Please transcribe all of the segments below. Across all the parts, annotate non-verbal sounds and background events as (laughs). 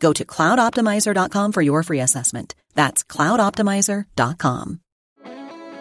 Go to cloudoptimizer.com for your free assessment. That's cloudoptimizer.com.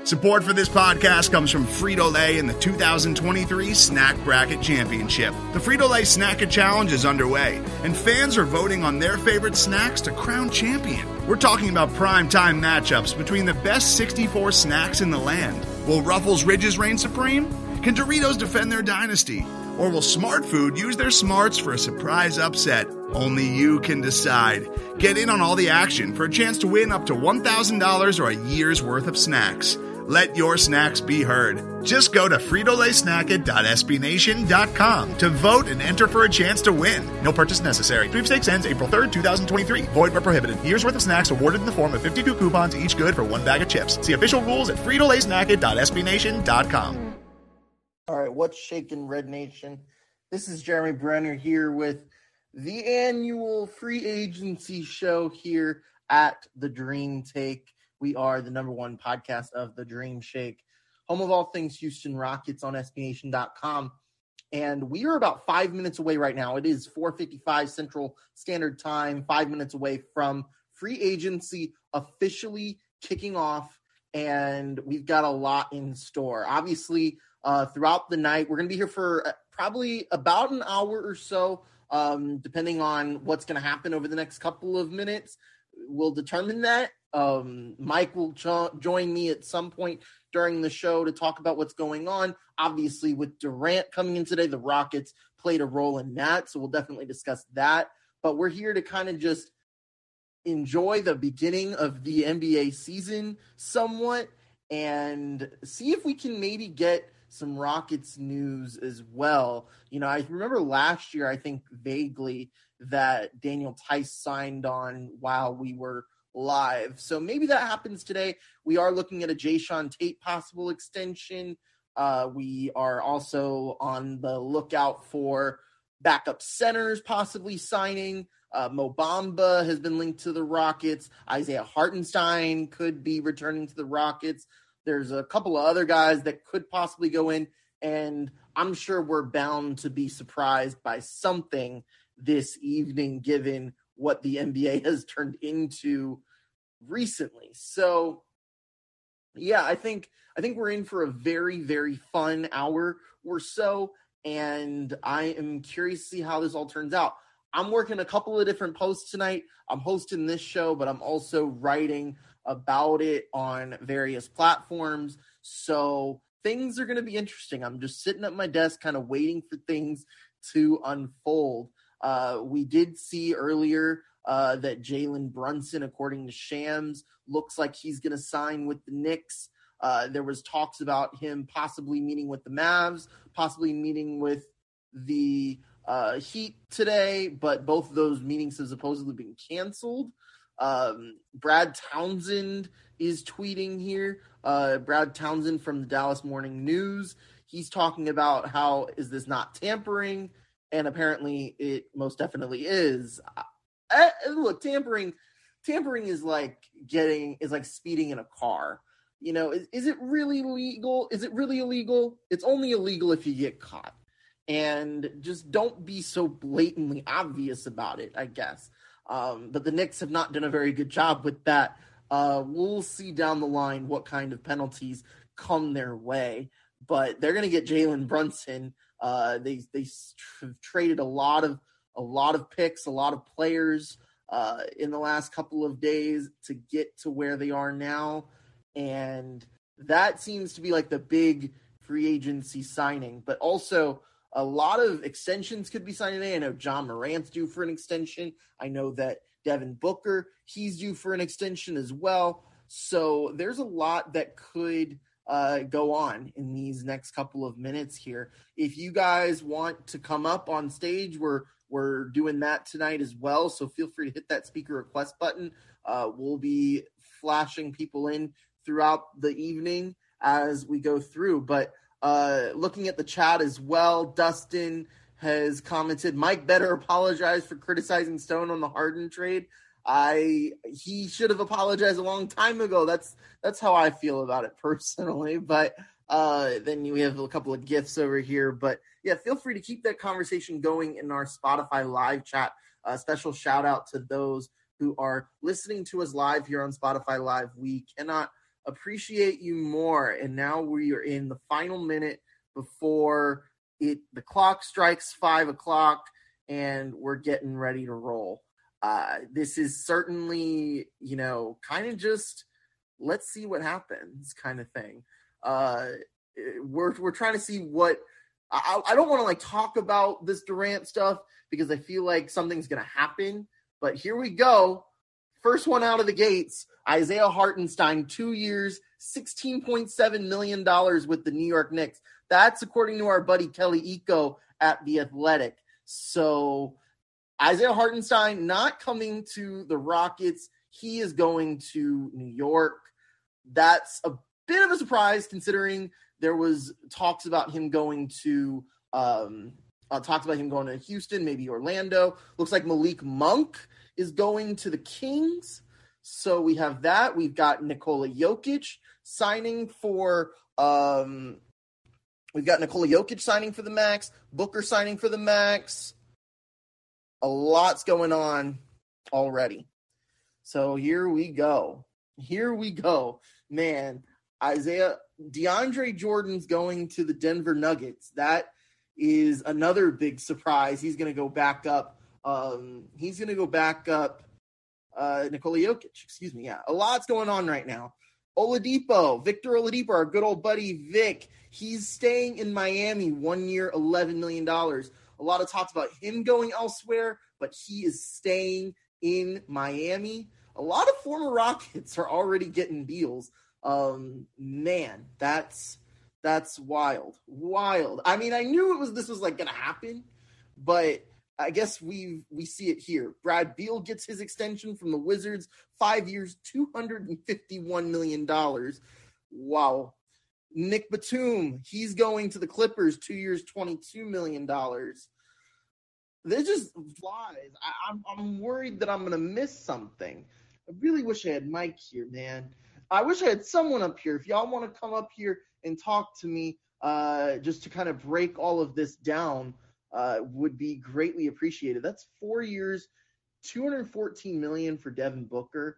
Support for this podcast comes from Frito Lay and the 2023 Snack Bracket Championship. The Frito Lay Snacker Challenge is underway, and fans are voting on their favorite snacks to crown champion. We're talking about prime time matchups between the best 64 snacks in the land. Will Ruffles Ridges reign supreme? Can Doritos defend their dynasty? Or will Smart Food use their smarts for a surprise upset? Only you can decide. Get in on all the action for a chance to win up to $1,000 or a year's worth of snacks. Let your snacks be heard. Just go to fritolaysnacket.sbnation.com to vote and enter for a chance to win. No purchase necessary. Sweepstakes ends April 3rd, 2023. Void where prohibited. Year's worth of snacks awarded in the form of 52 coupons, each good for one bag of chips. See official rules at fritolaysnacket.sbnation.com. All right, what's shaking, Red Nation? This is Jeremy Brener here with the annual free agency show here at the Dream Take. We are the number one podcast of the Dream Shake, home of all things Houston Rockets on SBNation.com. And we are about five minutes away right now. It is 4:55 Central Standard Time, five minutes away from free agency officially kicking off, and we've got a lot in store. Obviously, uh, throughout the night, we're going to be here for uh, probably about an hour or so, um, depending on what's going to happen over the next couple of minutes. We'll determine that. Um, Mike will jo- join me at some point during the show to talk about what's going on. Obviously, with Durant coming in today, the Rockets played a role in that. So we'll definitely discuss that. But we're here to kind of just enjoy the beginning of the NBA season somewhat and see if we can maybe get some Rockets news as well. You know, I remember last year, I think vaguely that Daniel Theis signed on while we were live. So maybe that happens today. We are looking at a Jae'Sean Tate possible extension. Uh, we are also on the lookout for backup centers possibly signing. Uh, Mo Bamba has been linked to the Rockets. Isaiah Hartenstein could be returning to the Rockets. There's a couple of other guys that could possibly go in, and I'm sure we're bound to be surprised by something this evening, given what the NBA (laughs) has turned into recently. So yeah, I think I think we're in for a very very fun hour or so and I am curious to see how this all turns out. I'm working a couple of different posts tonight. I'm hosting this show, but I'm also writing about it on various platforms. So things are going to be interesting. I'm just sitting at my desk kind of waiting for things to unfold. Uh, we did see earlier uh, that Jalen Brunson, according to Shams, looks like he's going to sign with the Knicks. Uh, there was talks about him possibly meeting with the Mavs, possibly meeting with the uh, Heat today, but both of those meetings have supposedly been canceled. Um, Brad Townsend is tweeting here. Uh, Brad Townsend from the Dallas Morning News. He's talking about how is this not tampering, and apparently it most definitely is. I, look, tampering, tampering is like getting is like speeding in a car. You know, is, is it really legal? Is it really illegal? It's only illegal if you get caught. And just don't be so blatantly obvious about it, I guess. Um, but the Knicks have not done a very good job with that. Uh, we'll see down the line what kind of penalties come their way. But they're going to get Jalen Brunson. Uh, they they tr- traded a lot of a lot of picks, a lot of players uh, in the last couple of days to get to where they are now. and that seems to be like the big free agency signing. But also, a lot of extensions could be signed today. I know Ja Morant's due for an extension. I know that Devin Booker, he's due for an extension as well. So there's a lot that could uh, go on in these next couple of minutes here. If you guys want to come up on stage, we're we're doing that tonight as well. So feel free to hit that speaker request button. Uh, we'll be flashing people in throughout the evening as we go through. But uh, looking at the chat as well, Dustin has commented, Mike better apologize for criticizing Stone on the Harden trade. I he should have apologized a long time ago. That's that's how I feel about it (laughs) personally. But uh, then we have a couple of gifts over here. But yeah, feel free to keep that conversation going in our Spotify live chat. A special shout out to those who are listening to us live here on Spotify Live. We cannot appreciate you more. And now we are in the final minute before it the clock strikes five o'clock and we're getting ready to roll. Uh, this is certainly, you know, kind of just let's see what happens kind of thing. Uh, we're we're trying to see what I, I don't want to like talk about this Durant stuff because I feel like something's gonna happen. But here we go. First one out of the gates. Isaiah Hartenstein, two years, $16.7 million with the New York Knicks. That's according to our buddy Kelly Iko at The Athletic. So Isaiah Hartenstein not coming to the Rockets. He is going to New York. That's a bit of a surprise considering there was talks about him going to um uh, talks about him going to Houston, maybe Orlando. Looks like Malik Monk is going to the Kings. So we have that. We've got Nikola Jokic signing for um we've got Nikola Jokic signing for the max, Booker signing for the max. A lot's going on already. So here we go. Here we go. Man, Isaiah DeAndre Jordan's going to the Denver Nuggets. That is another big surprise. He's going to go back up. Um, he's going to go back up uh, Nikola Jokic. Excuse me. Yeah, a lot's going on right now. Oladipo, Victor Oladipo, our good old buddy Vic. He's staying in Miami, one year, eleven million dollars. A lot of talks about him going elsewhere, but he is staying in Miami. A lot of former (laughs) Rockets are already getting deals. Um, man, that's that's wild, wild. I mean, I knew it was this was like gonna happen, but I guess we we see it here. Brad Beal gets his extension from the Wizards, five years, two hundred and fifty-one million dollars. Wow. Nick Batum, he's going to the Clippers, two years, twenty-two million dollars. This just flies. I, I'm I'm worried that I'm gonna miss something. I really wish I had Mike here, man. I wish I had someone up here. If y'all want to come up here and talk to me, uh, just to kind of break all of this down, uh, would be greatly appreciated. That's four years, 214 million for Devin Booker.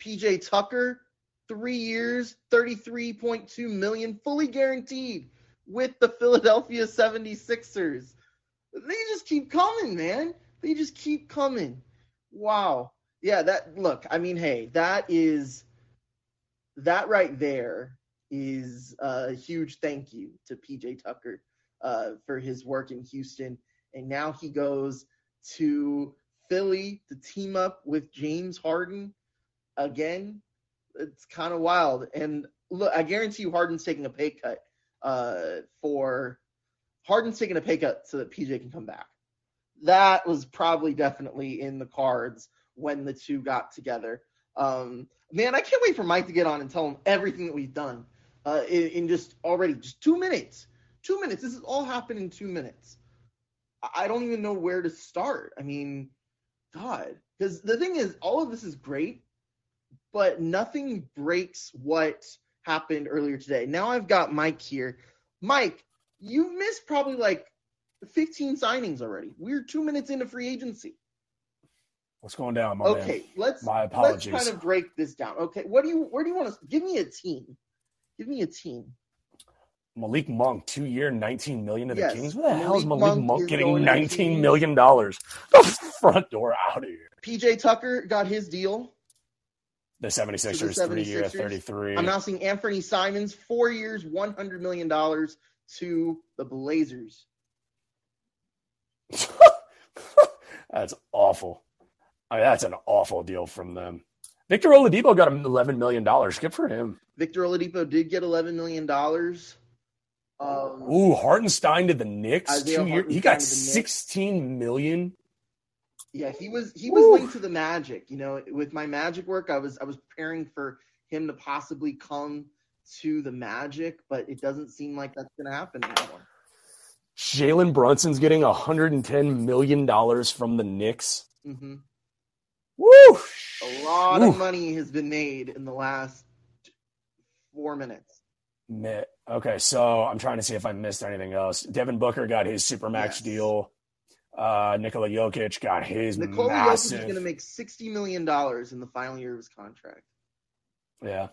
PJ Tucker, three years, 33.2 million, fully guaranteed with the Philadelphia 76ers. They just keep coming, man. They just keep coming. Wow. Yeah, that look, I mean, hey, that is that right there is a huge thank you to PJ Tucker uh, for his work in Houston. And now he goes to Philly to team up with James Harden again. It's kind of wild. And look, I guarantee you Harden's taking a pay cut uh, for Harden's taking a pay cut so that PJ can come back. That was probably definitely in the cards when the two got together. Um, man, I can't wait for Mike to get on and tell him everything that we've done uh, in, in, just already just two minutes. Two minutes. This has all happened in two minutes. I don't even know where to start. I mean, God, because the thing is, all of this is great, but nothing breaks what happened earlier today. Now I've got Mike here. Mike, you've missed probably like 15 signings already. We're two minutes into free agency. What's going down, my okay, man? let's my apologies. Let's kind of break this down. Okay, what do you where do you want to give me a team? Give me a team. Malik Monk, two year, nineteen million to the Yes, Kings. What the Malik hell is Malik Monk Monk, is getting nineteen million dollars? The (laughs) front door out of here. PJ Tucker got his deal. The 76ers, To the three year, 76ers. 33. I'm now seeing Anfernee Simons, four years, $100 million to the Blazers. (laughs) that's awful. I mean, that's an awful deal from them. Victor Oladipo got him $11 million. Good for him. Victor Oladipo did get $11 million. Um, Ooh, Hartenstein to the Knicks. Two year, he got Hartenstein to the Knicks. 16 million. Yeah, he was he was Woo. linked to the Magic. You know, with my Magic work, I was I was preparing for him to possibly come to the Magic, but it doesn't seem like that's going to happen anymore. Jalen Brunson's getting $110 million from the Knicks. hmm Woo! A lot Ooh. of money has been made in the last four minutes. Okay, so I'm trying to see if I missed anything else. Devin Booker got his supermax Yes. deal. Uh, Nikola Jokic got his Nikola Jokic massive. is going to make sixty million dollars in the final year of his contract. Yeah,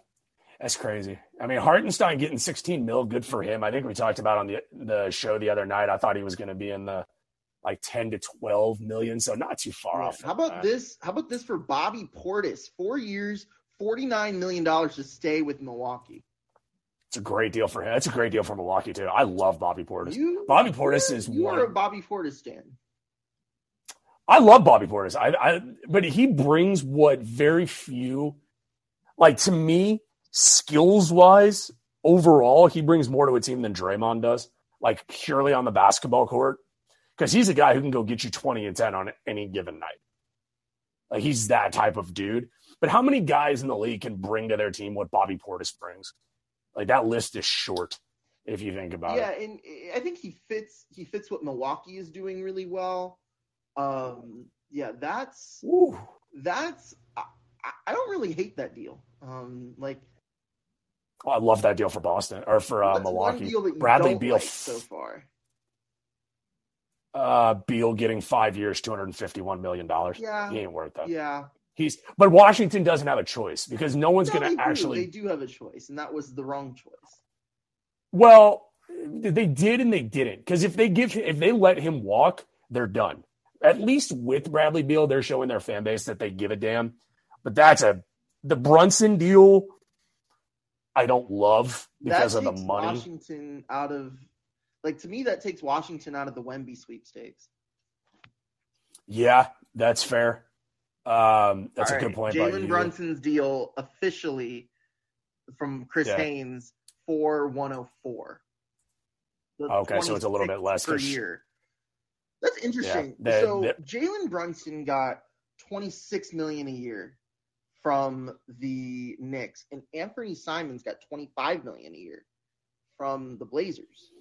that's crazy. I mean, Hartenstein getting 16 mil, good for him. I think we talked about on the the show the other night. I thought he was going to be in the like 10 to 12 million, so not too far Yeah. off. How about that. this? How about this for Bobby Portis? Four years, forty nine million dollars to stay with Milwaukee. It's a great deal for him. It's a great deal for Milwaukee too. I love Bobby Portis. You, Bobby Portis is you one are a Bobby Portis stan. I love Bobby Portis. I, I, but he brings what very few, like to me, skills wise, overall, he brings more to a team than Draymond does. Like purely on the basketball court, because he's a guy who can go get you twenty and ten on any given night. Like he's that type of dude. But how many guys in the league can bring to their team what Bobby Portis brings? Like that list is short if you think about yeah, it. Yeah, and I think he fits. He fits what Milwaukee is doing really well. Um, yeah, that's Ooh. that's. I, I- don't really hate that deal. Um, like Oh, I love that deal for Boston or for uh, Milwaukee. deal that you Bradley Beal like so far. Uh, Beal getting five years, two hundred and fifty-one million dollars. Yeah. he ain't worth that. Yeah, He's but Washington doesn't have a choice because no one's No, going to do. actually. They do have a choice, and that was the wrong choice. Well, they did and they didn't because if they give if they let him walk, they're done. At least with Bradley Beal, they're showing their fan base that they give a damn. But that's a the Brunson deal. I don't love because that of the money. Washington out of like to me that takes Washington out of the Wemby sweepstakes. Yeah, that's fair. Um, that's All a good point. Jalen. Brunson's deal officially from Chris Yeah. Haynes for 104. The Okay, so it's a little bit less per year. That's interesting. they- so Jalen Brunson got 26 million a year from the Knicks, and Anfernee Simons got 25 million a year from the Blazers.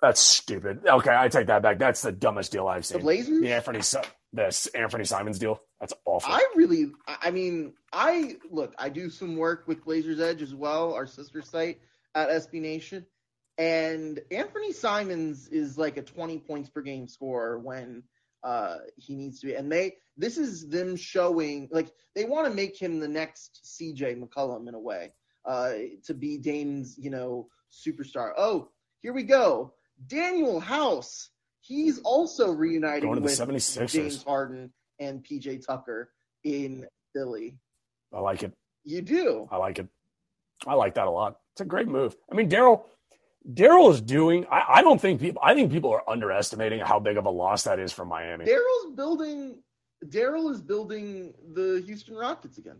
That's stupid. Okay, I take that back. That's the dumbest deal I've seen. The. Blazers. The Anthony Si- this Anfernee Simons deal. That's awful. I really, I mean, I look, I do some work with Blazers Edge as well, our sister site at SB Nation. And Anfernee Simons is like a 20 points per game scorer when uh, he needs to be. And they, this is them showing, like, they want to make him the next CJ McCollum in a way uh, to be Dame's, you know, superstar. Oh, here we go. Danuel House. He's also reuniting Going to the with 76ers. James Harden and PJ Tucker in Philly. I like it. You do. I like it. I like that a lot. It's a great move. I mean, Daryl. Daryl is doing. I, I don't think people. I think people are underestimating how big of a loss that is for Miami. Daryl's building. Daryl is building the Houston Rockets again.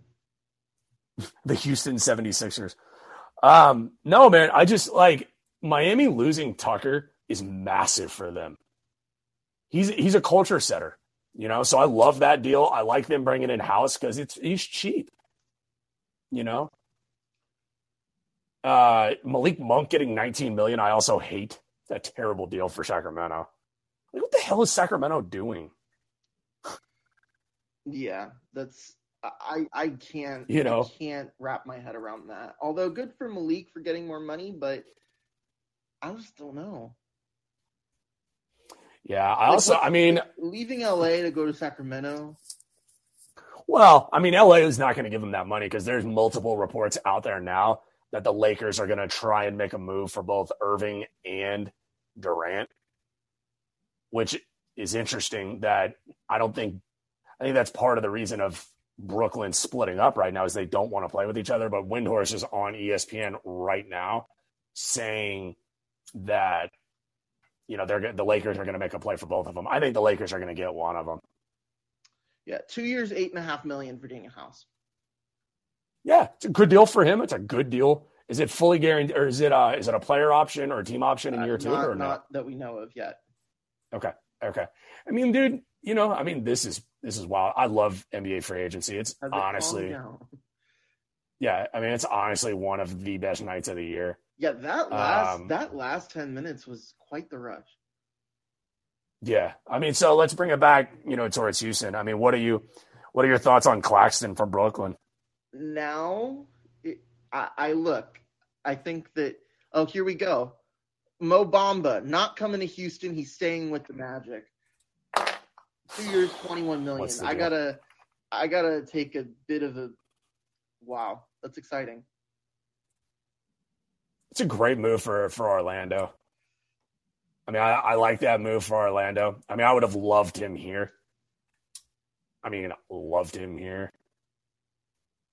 (laughs) the Houston 76ers. Um, no, man, I just like Miami losing Tucker is massive for them. He's he's a culture setter, you know. So I love that deal. I like them bringing in House because it's he's cheap, you know. Uh, Malik Monk getting 19 million. I also hate that terrible deal for Sacramento. Like, what the hell is Sacramento doing? Yeah, that's I I can't You know. I can't wrap my head around that. Although good for Malik for getting more money, but I just don't know. Yeah, I Like, also, what- I mean, leaving LA to go to Sacramento. Well, I mean, LA is not going to give him that money because there's multiple reports out there now that the Lakers are going to try and make a move for both Irving and Durant, which is interesting. That I don't think, I think that's part of the reason of Brooklyn splitting up right now is they don't want to play with each other. But Windhorst is on ESPN right now saying that you know they're the Lakers are going to make a play for both of them. I think the Lakers are going to get one of them. Yeah, two years, eight and a half million for Danuel House. Yeah, it's a good deal for him. It's a good deal. Is it fully guaranteed, or is it uh, is it a player option or a team option in Uh, year two, not, or no? not that we know of yet. Okay, okay. I mean, dude, you know, I mean, this is this is wild. I love NBA free agency. It's Has it honestly, calmed yeah. I mean, it's honestly one of the best nights of the year. Yeah, that last Um, that last ten minutes was quite the rush. Yeah, I mean, so let's bring it back, you know, towards Houston. I mean, what are you, what are your thoughts on Claxton from Brooklyn? Now, it, I, I look. I think that. Oh, here we go. Mo Bamba not coming to Houston. He's staying with the Magic. Two years, twenty-one million. I gotta, I gotta take a bit of a. Wow, that's exciting. It's a great move for for Orlando. I mean, I, I like that move for Orlando. I mean, I would have loved him here. I mean, loved him here.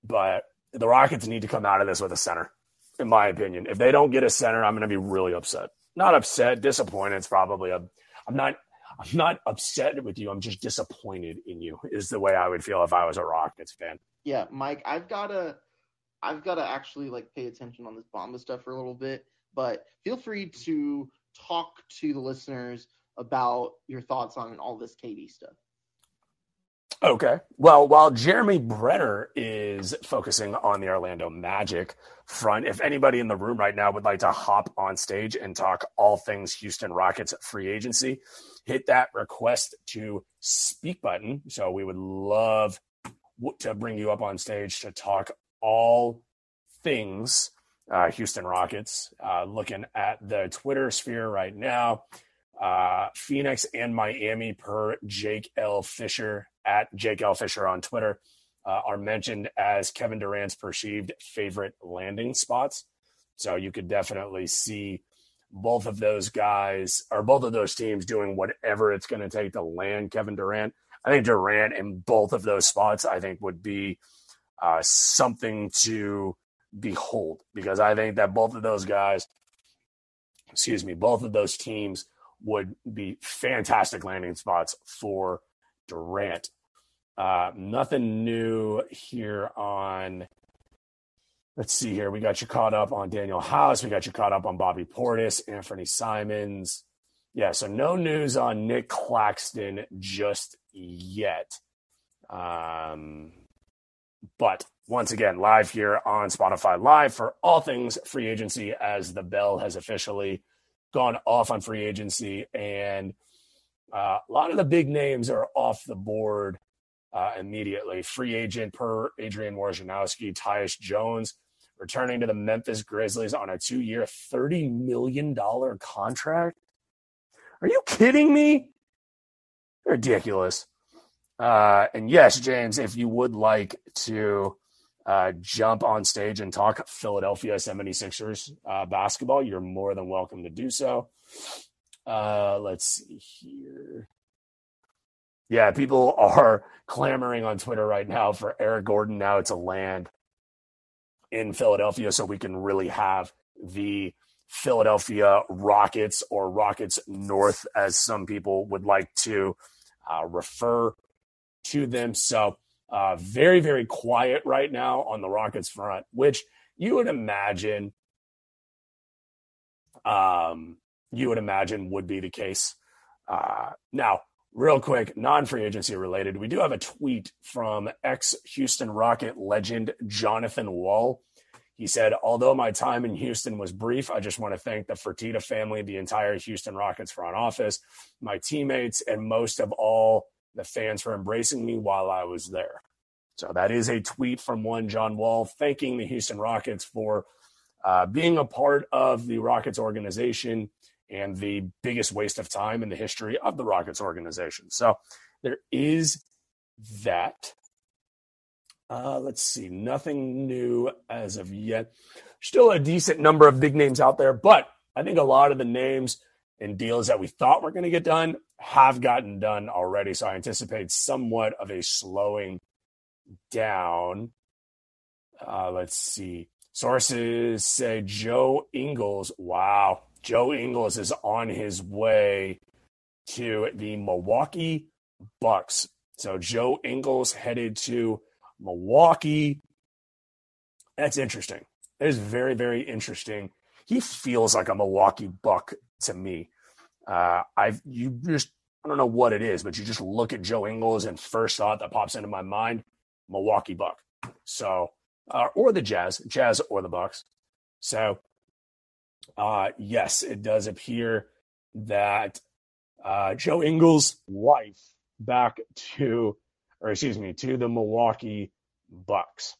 But the Rockets need to come out of this with a center, in my opinion. If they don't get a center, I'm going to be really upset. Not upset, disappointed. It's probably a. I'm not. I'm not upset with you. I'm just disappointed in you. Is the way I would feel if I was a Rockets fan. Yeah, Mike, I've gotta, I've gotta actually like pay attention on this Bamba stuff for a little bit. But feel free to talk to the listeners about your thoughts on all this KD stuff. Okay. Well, while Jeremy Brener is focusing on the Orlando Magic front, if anybody in the room right now would like to hop on stage and talk all things Houston Rockets free agency, hit that request to speak button. So we would love to bring you up on stage to talk all things uh, Houston Rockets. Uh, looking at the Twitter sphere right now, uh, Phoenix and Miami per Jake L. Fisher at Jake L. Fisher on Twitter uh, are mentioned as Kevin Durant's perceived favorite landing spots. So you could definitely see both of those guys or both of those teams doing whatever it's going to take to land Kevin Durant. I think Durant in both of those spots, I think, would be uh, something to behold because I think that both of those guys, excuse me, both of those teams would be fantastic landing spots for Durant. Uh, nothing new here on. Let's see here. We got you caught up on Danuel House. We got you caught up on Bobby Portis, Anfernee Simons. Yeah, so no news on Nick Claxton just yet. Um, but once again, live here on Spotify Live for all things free agency as the bell has officially gone off on free agency. And uh, a lot of the big names are off the board uh, immediately. Free agent per Adrian Wojnarowski, Tyus Jones returning to the Memphis Grizzlies on a two year, $30 million contract. Are you kidding me? Ridiculous. Uh, and yes, James, if you would like to uh, jump on stage and talk Philadelphia 76ers uh, basketball, you're more than welcome to do so. Uh, let's see here. Yeah, people are (laughs) clamoring on Twitter right now for Eric Gordon now to land in Philadelphia so we can really have the Philadelphia Rockets or Rockets North, as some people would like to uh, refer to them. So, uh, very, very quiet right now on the Rockets front, which you would imagine, um, you would imagine would be the case. Uh, now, real quick, non-free agency related, we do have a tweet from ex-Houston Rocket legend Jonathan Wall. He said, although my time in Houston was brief, I just want to thank the Fertitta family, the entire Houston Rockets front office, my teammates, and most of all, the fans for embracing me while I was there. So that is a tweet from one John Wall thanking the Houston Rockets for uh, being a part of the Rockets organization and the biggest waste of time in the history of the Rockets organization. So there is that. Uh, let's see, nothing new as of yet. Still a decent number of big names out there, but I think a lot of the names and deals that we thought were going to get done have gotten done already. So I anticipate somewhat of a slowing down. Uh, let's see. Sources say Joe Ingles. Wow. Joe Ingles is on his way to the Milwaukee Bucks. So Joe Ingles headed to Milwaukee. That's interesting. That is very, very interesting. He feels like a Milwaukee Buck to me. Uh, I've you just I don't know what it is, but you just look at Joe Ingles and first thought that pops into my mind, Milwaukee Buck. So uh, or the Jazz, Jazz or the Bucks. So uh, yes, it does appear that uh, Joe Ingles' wife back to, or excuse me, to the Milwaukee Bucks.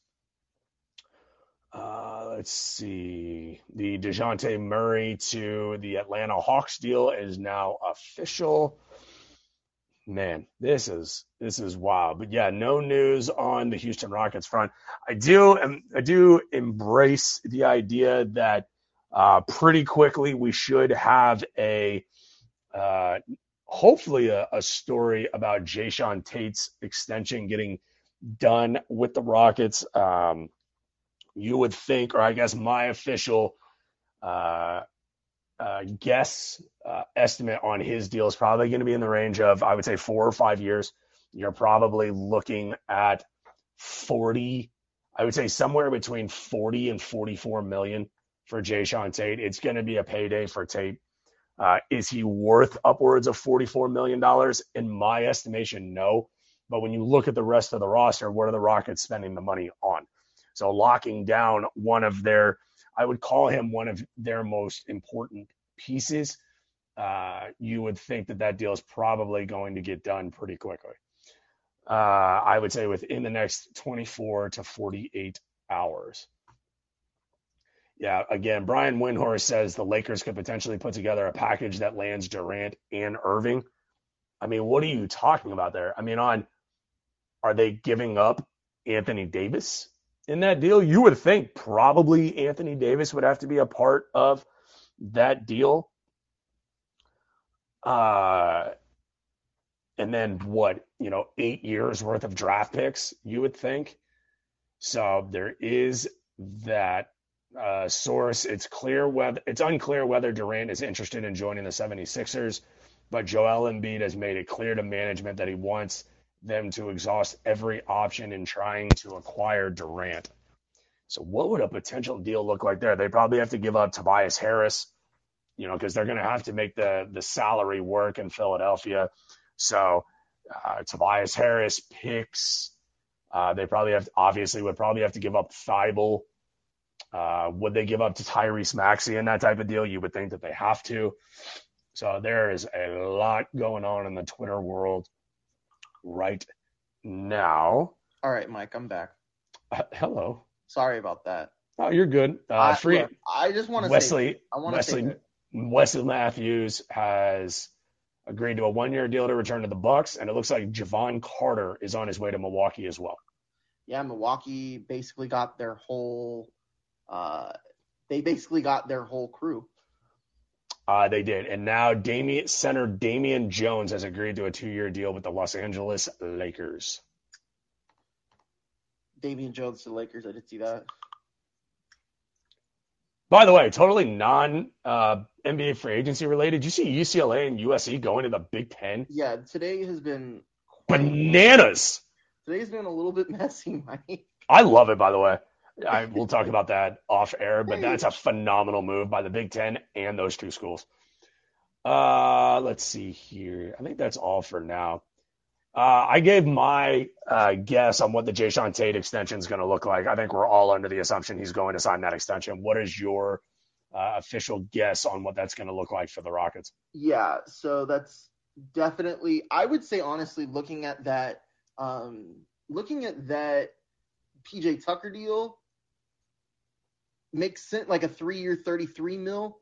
Uh, let's see. The Dejounte Murray to the Atlanta Hawks deal is now official. Man, this is this is wild. But yeah, no news on the Houston Rockets front. I do I do embrace the idea that uh, pretty quickly we should have a uh, hopefully a, a, story about Jae'Sean Tate's extension getting done with the Rockets. Um, you would think, or I guess my official uh, uh, guess uh, estimate on his deal is probably going to be in the range of, I would say, four or five years. You're probably looking at 40, I would say somewhere between 40 and 44 million for Jae'Sean Tate. It's going to be a payday for Tate. Uh, is he worth upwards of $44 million? In my estimation, no. But when you look at the rest of the roster, what are the Rockets spending the money on? So locking down one of their, I would call him one of their most important pieces. Uh, you would think that that deal is probably going to get done pretty quickly. Uh, I would say within the next 24 to 48 hours. Yeah, again, Brian Windhorst says the Lakers could potentially put together a package that lands Durant and Irving. I mean, what are you talking about there? I mean, on are they giving up Anthony Davis in that deal? You would think probably Anthony Davis would have to be a part of that deal. Uh, and then what, you know, eight years worth of draft picks, you would think. So there is that uh, source. It's clear whether it's unclear whether Durant is interested in joining the 76ers, but Joel Embiid has made it clear to management that he wants them to exhaust every option in trying to acquire Durant. So what would a potential deal look like there? They probably have to give up Tobias Harris, you know, because they're going to have to make the the salary work in Philadelphia. So uh, Tobias Harris picks. Uh, they probably have obviously would probably have to give up Thybulle uh, would they give up to Tyrese Maxey in that type of deal? You would think that they have to. So there is a lot going on in the Twitter world right now. All right, Mike, I'm back. Uh, hello. Sorry about that. Oh, you're good. Uh, free. Look, I just want to Wesley. Say, I want Wesley. Wesley Matthews has agreed to a one-year deal to return to the Bucks, and it looks like Jevon Carter is on his way to Milwaukee as well. Yeah, Milwaukee basically got their whole uh, they basically got their whole crew. Uh, they did. And now Damian, center Damian Jones has agreed to a two year deal with the Los Angeles Lakers. Damian Jones to the Lakers. I did see that. By the way, totally non uh, NBA free agency related. You see UCLA and USC going to the Big Ten? Yeah, today has been bananas. Today's been a little bit (laughs) messy, Mike. I love it, by the way. I, we'll talk about that off air, but that's a phenomenal move by the Big Ten and those two schools. Uh, let's see here. I think that's all for now. Uh, I gave my uh, guess on what the Jae'Sean Tate extension is going to look like. I think we're all under the assumption he's going to sign that extension. What is your uh, official guess on what that's going to look like for the Rockets? Yeah, so that's definitely. I would say honestly, looking at that, um, looking at that PJ Tucker deal, makes sense, like a three year, 33 mil.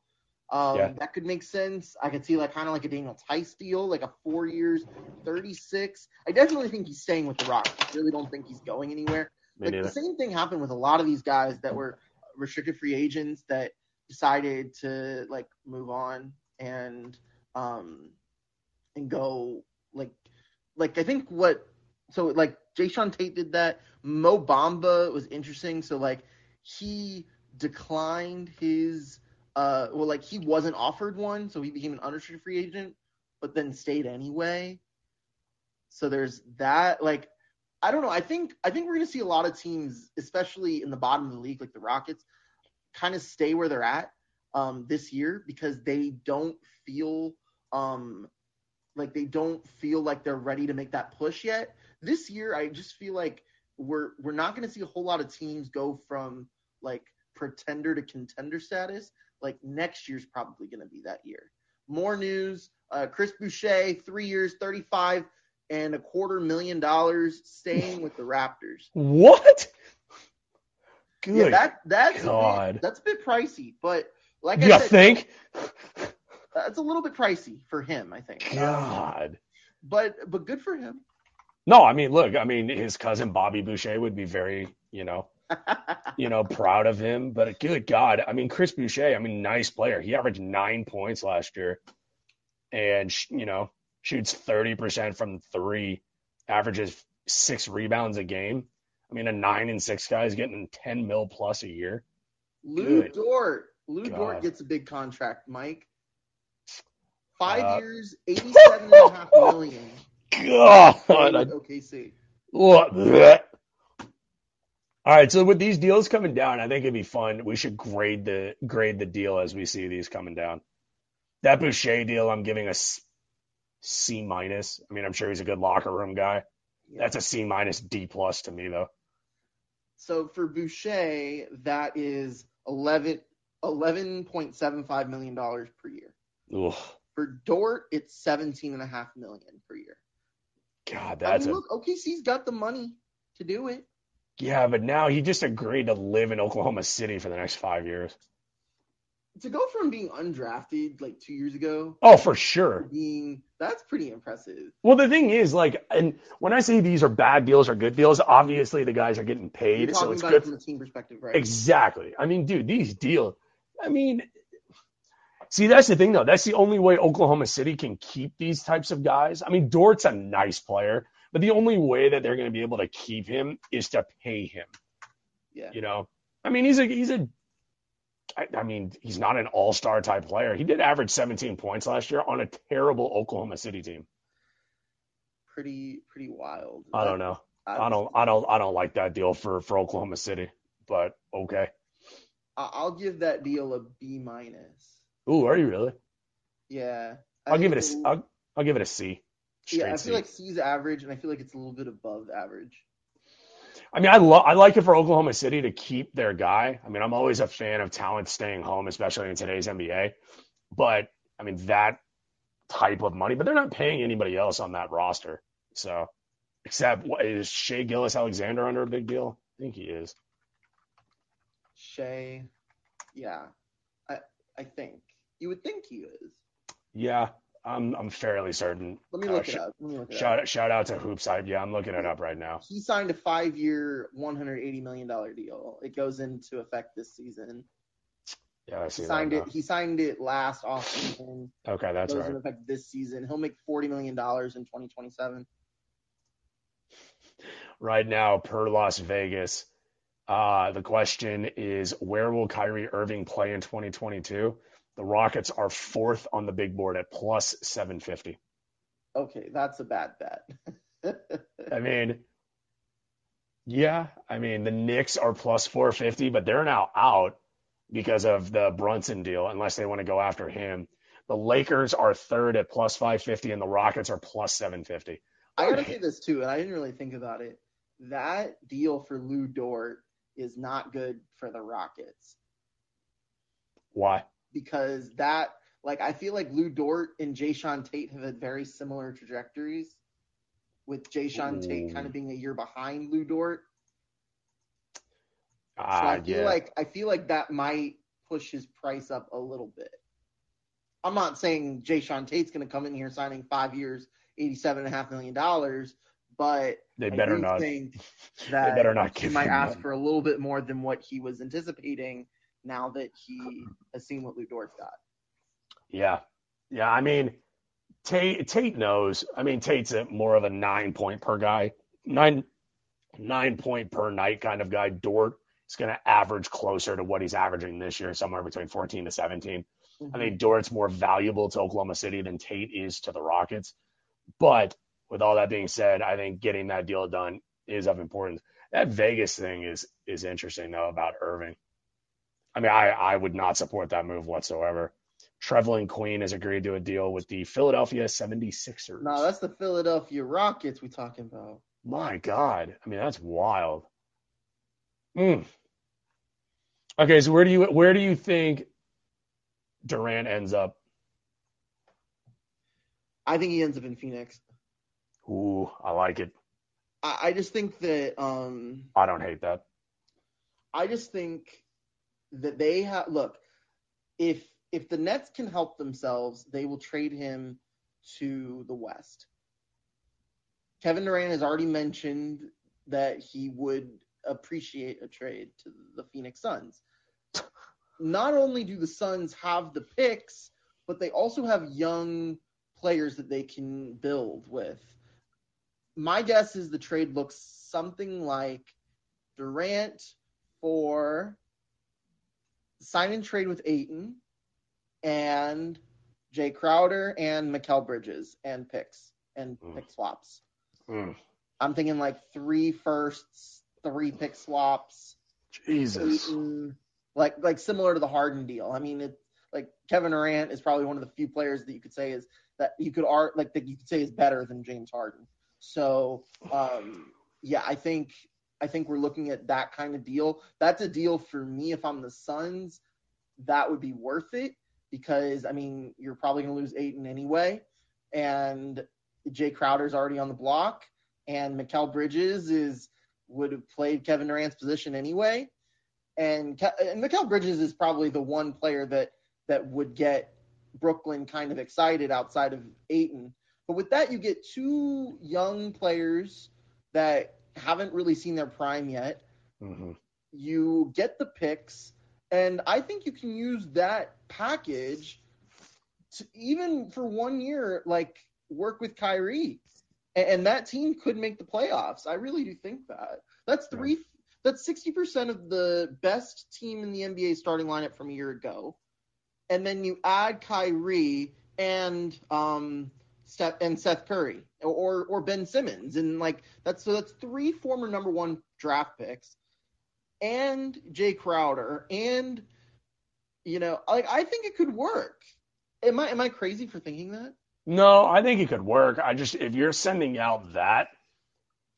Um, yeah. That could make sense. I could see like kind of like a Daniel Theis deal, like a four years, 36. I definitely think he's staying with the Rockets. I really don't think he's going anywhere. like the same thing happened with a lot of these guys that were restricted free agents that decided to like move on and um and go like like I think what so like Jae'Sean Tate did that. Mo Bamba was interesting. So like he declined his uh well like he wasn't offered one, so he became an unrestricted free agent, but then stayed anyway. So there's that. Like I don't know. I think I think we're gonna see a lot of teams, especially in the bottom of the league, like the Rockets, kind of stay where they're at um, this year because they don't feel um, like they don't feel like they're ready to make that push yet. This year, I just feel like we're we're not going to see a whole lot of teams go from like pretender to contender status. Like next year's probably going to be that year. More news: uh, Chris Boucher, three years, thirty-five and a quarter million dollars, staying with the Raptors. What? Good yeah, that that's God. A bit, that's a bit pricey, but like you I said, think that's a little bit pricey for him, I think. God, but but good for him. No, I mean, look, I mean, his cousin Bobby Boucher would be very, you know, you know, proud of him. But good God, I mean, Chris Boucher, I mean, nice player. He averaged nine points last year, and you know, shoots thirty percent from three, averages six rebounds a game. I mean, a nine and six guy is getting ten mil plus a year. Lu Good Dort, Lu God. Dort gets a big contract, Mike. Five uh, years, eighty-seven and a half million. (laughs) God, OKC. What? All right, so with these deals coming down, I think it'd be fun. We should grade the grade the deal as we see these coming down. That Boucher deal, I'm giving a C minus. I mean, I'm sure he's a good locker room guy. Yeah. That's a C minus D plus to me though. So for Boucher, that is 11 $11.75 million per year. Ugh. For Dort, it's seventeen and a half million per year. God, that's I mean, a... look. OKC's got the money to do it. Yeah, but now he just agreed to live in Oklahoma City for the next five years. To go from being undrafted like two years ago, oh, for sure, being that's pretty impressive. Well, the thing is, like, and when I say these are bad deals or good deals, obviously the guys are getting paid, so it's good it from a team perspective, right? Exactly. I mean, dude, these deals. I mean, See, that's the thing, though. That's the only way Oklahoma City can keep these types of guys. I mean, Dort's a nice player, but the only way that they're going to be able to keep him is to pay him. Yeah. You know, I mean, he's a he's a. I, I mean, he's not an all star type player. He did average 17 points last year on a terrible Oklahoma City team. Pretty pretty wild. I don't know. I don't I don't I don't like that deal for for Oklahoma City, but okay. I'll give that deal a B minus. Ooh, are you really? Yeah. I will give it a. I'll, I'll give it a C. yeah, I feel like C's average, and I feel like it's a little bit above average. I mean, I love. I like it for Oklahoma City to keep their guy. I mean, I'm always a fan of talent staying home, especially in today's NBA. But I mean, that type of money, but they're not paying anybody else on that roster. So, except what is Shai Gilgeous-Alexander under a big deal? I think he is. Shai, yeah, I I think. You would think he is. Yeah, I'm I'm fairly certain. Let me look uh, it up. Let me look it shout up. shout out to HoopsHype. Yeah, I'm looking it up right now. He signed a five year, 180 million dollar deal. It goes into effect this season. Yeah, I see he signed it. He signed it last off season. Okay, that's it goes right. Into effect this season. He'll make 40 million dollars in 2027. Right now, per Las Vegas, uh, the question is where will Kyrie Irving play in 2022? The Rockets are fourth on the big board at plus 750. Okay, that's a bad bet. (laughs) I mean, yeah, I mean, the Knicks are plus 450, but they're now out because of the Brunson deal, unless they want to go after him. The Lakers are third at plus 550, and the Rockets are plus 750. I gotta say this too, and I didn't really think about it. That deal for Lu Dort is not good for the Rockets. Why? Because that, like, I feel like Lu Dort and Jae'Sean Tate have had very similar trajectories, with Jae'Sean Tate kind of being a year behind Lu Dort. Uh, so I feel yeah. like I feel like that might push his price up a little bit. I'm not saying Jae'Sean Tate's going to come in here signing five years, eighty-seven and a half million dollars, but they better not think that (laughs) they better not he might ask for a little bit more than what he was anticipating now that he has seen what Lu Dort's got. Yeah, yeah. I mean, Tate Tate knows. I mean, Tate's a, more of a nine point per guy nine nine point per night kind of guy. Dort is going to average closer to what he's averaging this year, somewhere between 14 to 17. Mm-hmm. I think Dort's more valuable to Oklahoma City than Tate is to the Rockets. But with all that being said, I think getting that deal done is of importance. That Vegas thing is is interesting though about Irving. I mean, I, I would not support that move whatsoever. Trevelin Queen has agreed to a deal with the Philadelphia 76ers. No, that's the Philadelphia Rockets we talking about. My God. I mean, that's wild. Mm. Okay, so where do you where do you think Durant ends up? I think he ends up in Phoenix. Ooh, I like it. I, I just think that um I don't hate that. I just think that they have look if if the Nets can help themselves, they will trade him to the West. Kevin Durant has already mentioned that he would appreciate a trade to the Phoenix Suns. Not only do the Suns have the picks, but they also have young players that they can build with. My guess is the trade looks something like Durant for sign and trade with Ayton and Jae Crowder and Mikal Bridges and picks and Mm. pick swaps. Mm. I'm thinking like three firsts, three pick swaps, Jesus. Ayton, like like similar to the Harden deal. I mean, it like Kevin Durant is probably one of the few players that you could say is that you could art like that you could say is better than James Harden. So um, yeah, I think I think we're looking at that kind of deal. That's a deal for me if I'm the Suns. That would be worth it because I mean you're probably gonna lose Ayton anyway, and Jae Crowder's already on the block, and Mikal Bridges is would have played Kevin Durant's position anyway, and and Mikal Bridges is probably the one player that that would get Brooklyn kind of excited outside of Ayton. But with that, you get two young players that haven't really seen their prime yet. hmm You get the picks, and I think you can use that package to even for one year, like work with Kyrie, and, and that team could make the playoffs. I really do think that. That's three. That's sixty percent of the best team in the NBA starting lineup from a year ago, and then you add Kyrie and um Steph and Seth Curry or or Ben Simmons, and like that's so that's three former number one draft picks, and Jae Crowder, and you know, like I think it could work. Am I am I crazy for thinking that? No, I think it could work. I just if you're sending out that,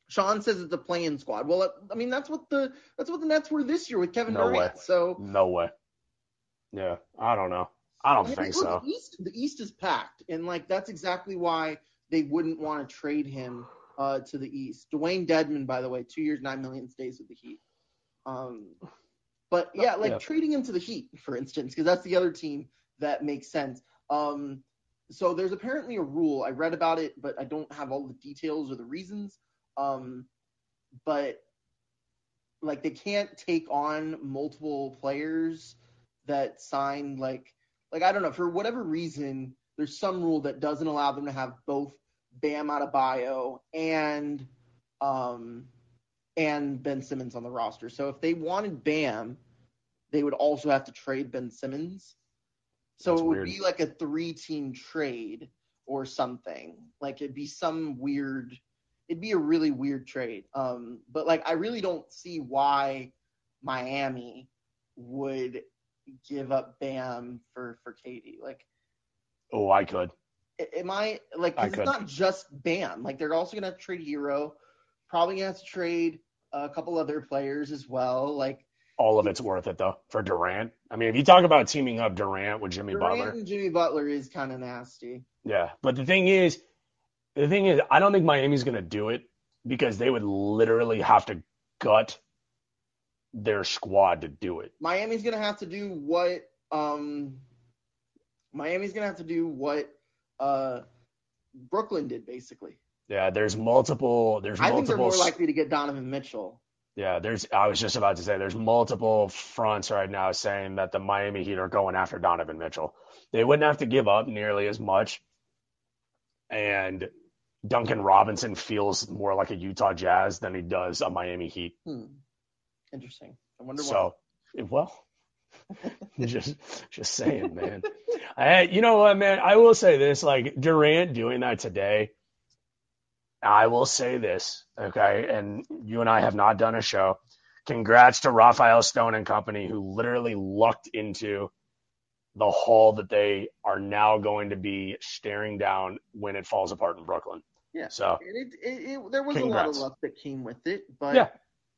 Sean says it's a playing squad. Well, uh, I mean that's what the that's what the Nets were this year with Kevin No Durant. way. So no way. Yeah, I don't know. I don't think so. The East, the East is packed, and like that's exactly why they wouldn't want to trade him uh, to the East. Dewayne Dedmon, by the way, two years, nine million stays with the Heat. Um, but yeah, like Yeah. trading him to the Heat, for instance, because that's the other team that makes sense. Um, so there's apparently a rule. I read about it, but I don't have all the details or the reasons. Um, but like they can't take on multiple players that sign like like I don't know for whatever reason there's some rule that doesn't allow them to have both Bam Adebayo and um and Ben Simmons on the roster. So if they wanted Bam, they would also have to trade Ben Simmons. So That's it would weird. be like a three team trade or something. Like it'd be some weird it'd be a really weird trade. Um but like I really don't see why Miami would give up Bam for for Katie. Like Oh, I could. am I like? I it's not just Bam. Like they're also gonna have to trade Herro, probably gonna have to trade a couple other players as well. Like All of it's worth it though for Durant. I mean, if you talk about teaming up Durant with Jimmy Durant Butler, and Jimmy Butler is kind of nasty. yeah. But the thing is, the thing is, I don't think Miami's gonna do it because they would literally have to gut their squad to do it. Miami's gonna have to do what um Miami's gonna have to do what uh Brooklyn did basically. Yeah, there's multiple. There's I think they're more likely to get Donovan Mitchell. Yeah, there's. I was just about to say there's multiple fronts right now saying that the Miami Heat are going after Donovan Mitchell. They wouldn't have to give up nearly as much, and Duncan Robinson feels more like a Utah Jazz than he does a Miami Heat. Hmm. Interesting. I wonder why. So, well, (laughs) just just saying, man. (laughs) I, you know what, man? I will say this: like Durant doing that today. I will say this, okay? And you and I have not done a show. Congrats to Rafael Stone and company, who literally lucked into the haul that they are now going to be staring down when it falls apart in Brooklyn. Yeah. So it, it, it, there was a lot of luck that came with it, but Yeah.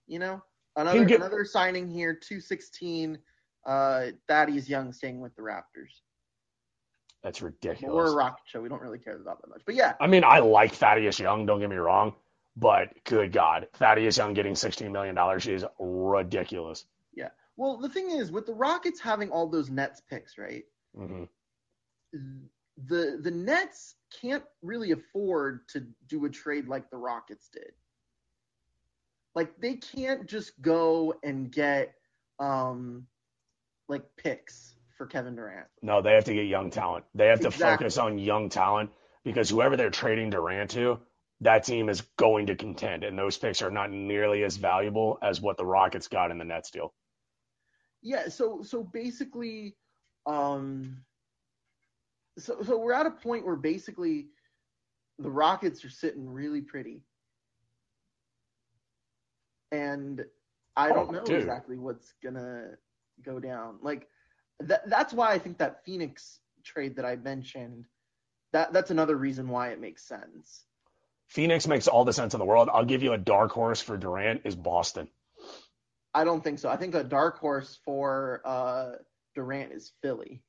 you know, another get- another signing here, two sixteen. Uh, Thaddeus Young staying with the Raptors. that's ridiculous. we're a rocket show. We don't really care about that much. But yeah, I mean, I like Thaddeus Young, don't get me wrong, but good God, Thaddeus Young getting $16 million is ridiculous. Yeah. Well, the thing is, with the Rockets having all those Nets picks, right? Mm-hmm. The the Nets can't really afford to do a trade like the Rockets did. Like they can't just go and get um like picks for Kevin Durant. No, they have to get young talent. They have to focus on young talent because whoever they're trading Durant to, that team is going to contend, and those picks are not nearly as valuable as what the Rockets got in the Nets deal. Yeah, so so basically, um, so so we're at a point where basically the Rockets are sitting really pretty, and I don't Oh, know dude. exactly what's gonna go down. Like that that's why I think that Phoenix trade that I mentioned that that's another reason why it makes sense. Phoenix makes all the sense in the world. I'll give you a dark horse for Durant is Boston. I don't think so. I think a dark horse for uh, Durant is Philly.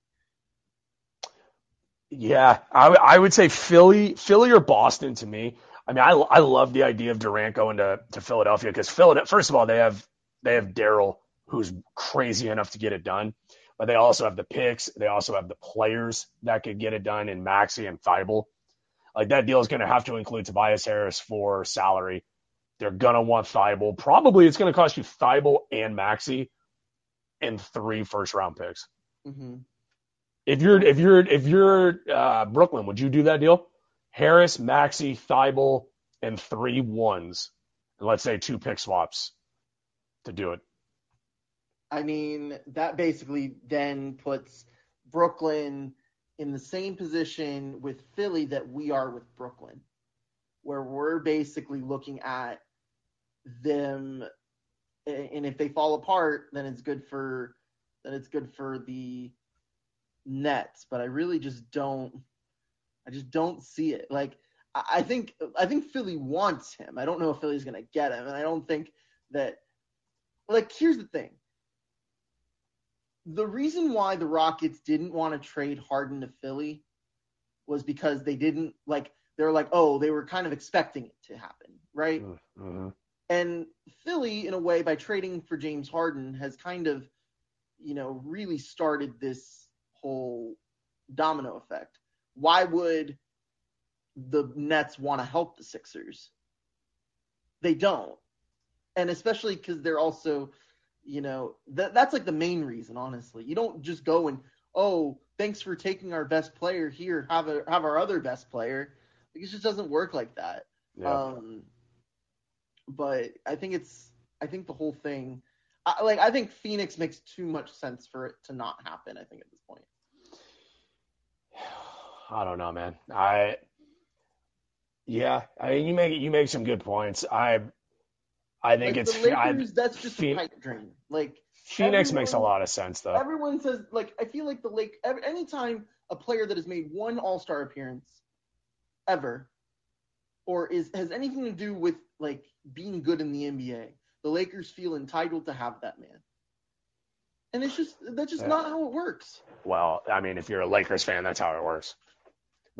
Yeah, I, w- I would say Philly, Philly or Boston to me. I mean, I, I love the idea of Durant going to, to Philadelphia because Philadelphia, first of all, they have they have Daryl who's crazy enough to get it done, but they also have the picks, they also have the players that could get it done in Maxey and Thybulle. Like that deal is going to have to include Tobias Harris for salary. They're going to want Thybulle. Probably it's going to cost you Thybulle and Maxey and three first round picks. hmm If you're if you're if you're uh, Brooklyn, would you do that deal? Harris, Maxey, Thybulle, and three ones, and let's say two pick swaps to do it. I mean, that basically then puts Brooklyn in the same position with Philly that we are with Brooklyn, where we're basically looking at them, and if they fall apart, then it's good for then it's good for the Nets. But I really just don't, I just don't see it. Like I think I think Philly wants him. I don't know if Philly's gonna get him, and I don't think that. Like here's the thing the reason why the Rockets didn't want to trade Harden to Philly was because they didn't like they're like, oh, they were kind of expecting it to happen, right? Mm-hmm. And Philly, in a way, by trading for James Harden, has kind of, you know, really started this whole domino effect. Why would the Nets want to help the Sixers? They don't. And especially because they're also, you know, that that's like the main reason, honestly. You don't just go and, oh, thanks for taking our best player here, have a have our other best player. Like, it just doesn't work like that. Yeah. Um, but I think it's I think the whole thing, I, like I think Phoenix makes too much sense for it to not happen. I think at this point. I don't know, man. I yeah, I mean, you make you make some good points. I I think Like, it's the I- that's just Phoen- a pipe dream. Like Phoenix makes a lot of sense though. everyone says, like I feel like the Lake. Every, anytime a player that has made one All Star appearance ever, or is has anything to do with like being good in the NBA, the Lakers feel entitled to have that man. And it's just that's just Yeah. not how it works. Well, I mean, if you're a Lakers fan, that's how it works.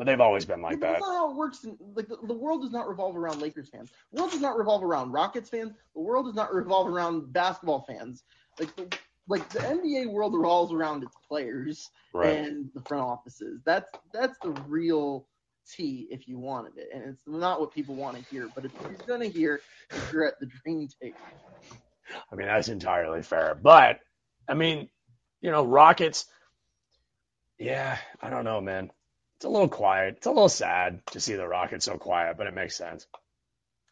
But they've always been like that. That's not how it works. In, like the, the world does not revolve around Lakers fans. The world does not revolve around Rockets fans. The world does not revolve around basketball fans. Like the like the NBA world revolves around its players Right. and the front offices. That's that's the real tea if you wanted it, and it's not what people want to hear. But if you're gonna hear, you're at the Dream Take. I mean, that's entirely fair. But I mean, you know, Rockets. Yeah, I don't know, man. It's a little quiet. It's a little sad to see the Rockets so quiet, but it makes sense.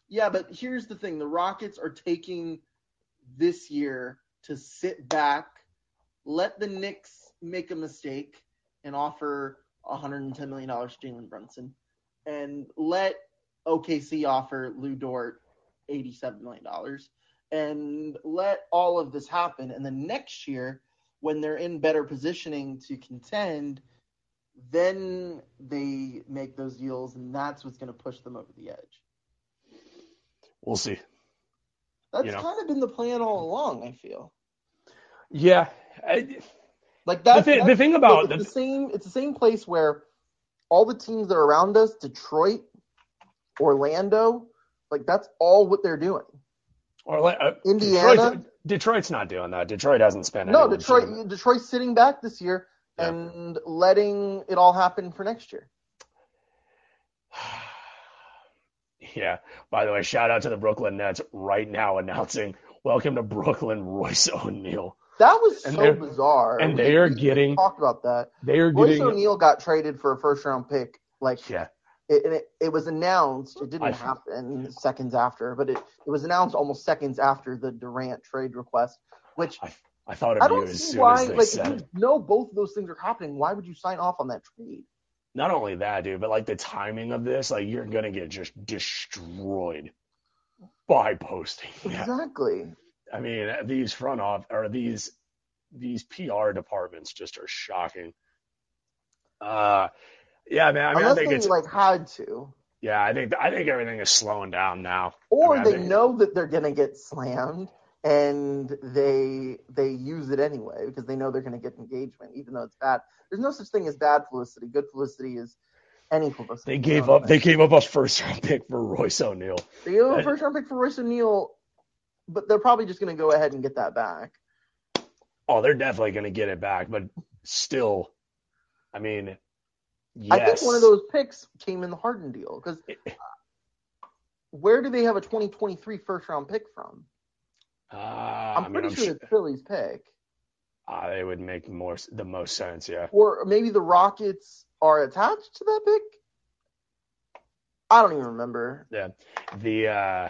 Yeah, but here's the thing: the Rockets are taking this year to sit back, let the Knicks make a mistake, and offer 110 million dollars to Jalen Brunson, and let OKC offer Lu Dort 87 million dollars, and let all of this happen, and then next year, when they're in better positioning to contend, then they make those deals, and that's what's going to push them over the edge. We'll see. That's You know. kind of been the plan all along. I feel Yeah. I, like that. The thing- the thing about it's the- the same. It's the same place where all the teams that are around us, Detroit, Orlando, like that's all what they're doing. or uh, Indiana? Detroit's, Detroit's not doing that. Detroit hasn't spent No, Detroit. legitimate- Detroit's sitting back this year Yeah. and letting it all happen for next year. (sighs) Yeah. By the way, shout out to the Brooklyn Nets right now announcing welcome to Brooklyn, Royce O'Neale. That was And so bizarre. and they are getting- talked about that. They are Royce getting O'Neale got traded for a first round pick. Like yeah. it, and it, it was announced. It didn't I- happen seconds after, but it, it was announced almost seconds after the Durant trade request. Which I thought I of you don't as see soon why. as they Like, said if you know both of those things are happening, why would you sign off on that trade? Not only that, dude, but like the timing of this, like you're gonna get just destroyed by posting. that. Exactly. I mean, these front off or these these PR departments just are shocking. Uh, yeah, man. I mean, Unless I think it's like had to, yeah. I think I think everything is slowing down now. or I mean, they think- know that they're gonna get slammed and they they use it anyway because they know they're gonna get engagement, even though it's bad. There's no such thing as bad publicity. Good publicity is any publicity. They gave up. They gave up a first round pick for Royce O'Neale. They gave up a first round pick for Royce O'Neale, but they're probably just gonna go ahead and get that back. Oh, they're definitely going to get it back, but still, I mean, yes. I think one of those picks came in the Harden deal because where do they have a 2023 first round pick from? Uh, I'm I mean, pretty I'm sure sure it's Philly's pick, uh, it would make more the most sense. Yeah. or maybe the Rockets are attached to that pick. I don't even remember. Yeah, the uh,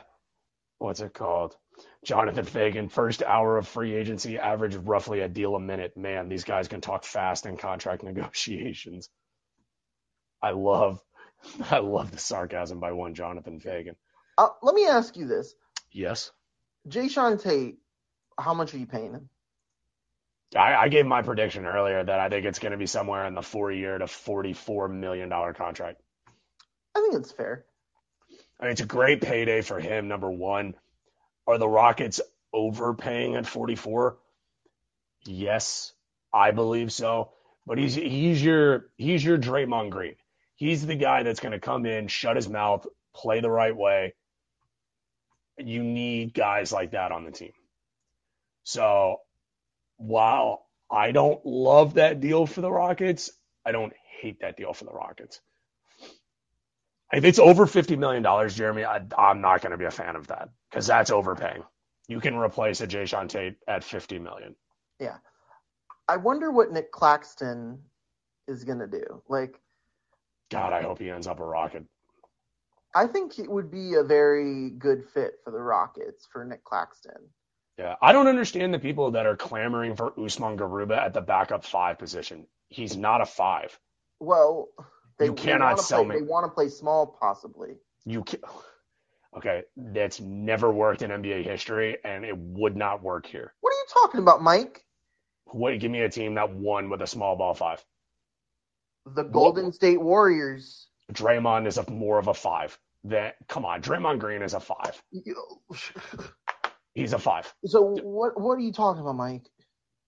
what's it called? Jonathan Feigen, first hour of free agency, averaged roughly a deal a minute. Man, these guys can talk fast in contract (laughs) negotiations. I love, (laughs) I love the sarcasm by one Jonathan Feigen. Uh, let me ask you this: Yes, Jae'Sean Tate, how much are you paying him? I, I gave my prediction earlier that I think it's going to be somewhere in the four-year to forty-four million dollar contract. I think it's fair. I mean, it's a great payday for him. Number one, are the Rockets overpaying at 44? Yes, I believe so. But he's he's your he's your Draymond Green. He's the guy that's going to come in, shut his mouth, play the right way. You need guys like that on the team. So while I don't love that deal for the Rockets, I don't hate that deal for the Rockets. If it's over $50 million, Jeremy, I, I'm not going to be a fan of that because that's overpaying. You can replace a Jae'Sean Tate at 50 million. Yeah. I wonder what Nick Claxton is gonna do. Like, God, I hope he ends up a Rocket. I think it would be a very good fit for the Rockets for Nick Claxton. Yeah, I don't understand the people that are clamoring for Usman Garuba at the backup five position. He's not a five. Well, they, You cannot wanna sell play, me. They want to play small, possibly. You can Okay, that's never worked in NBA history, and it would not work here. What are you talking about, Mike? What? Give me a team that won with a small ball five. The Golden State Warriors. Draymond is a more of a five. That come on, Draymond Green is a five. He's a five. So what? What are you talking about, Mike?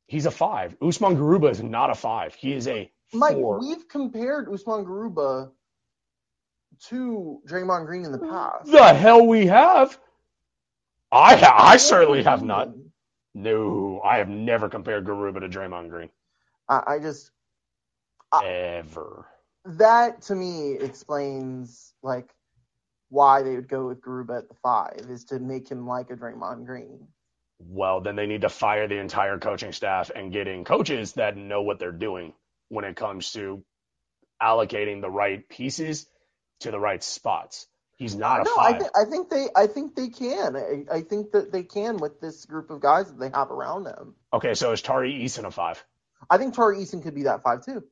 He's a five. Usman Garuba is not a five. He is a Mike, four. we've compared Usman Garuba to Draymond Green in the past. the hell we have? I ha- I certainly have not. No, I have never compared Garuba to Draymond Green I, I just I- ever. That to me explains like why they would go with Garuba at the five is to make him like a Draymond Green. Well, then they need to fire the entire coaching staff and get in coaches that know what they're doing when it comes to allocating the right pieces to the right spots. He's not a no, five. I, th- I think they I think they can. I, I think that they can with this group of guys that they have around them. okay, so is Tari Eason a five? I think Tari Eason could be that five too.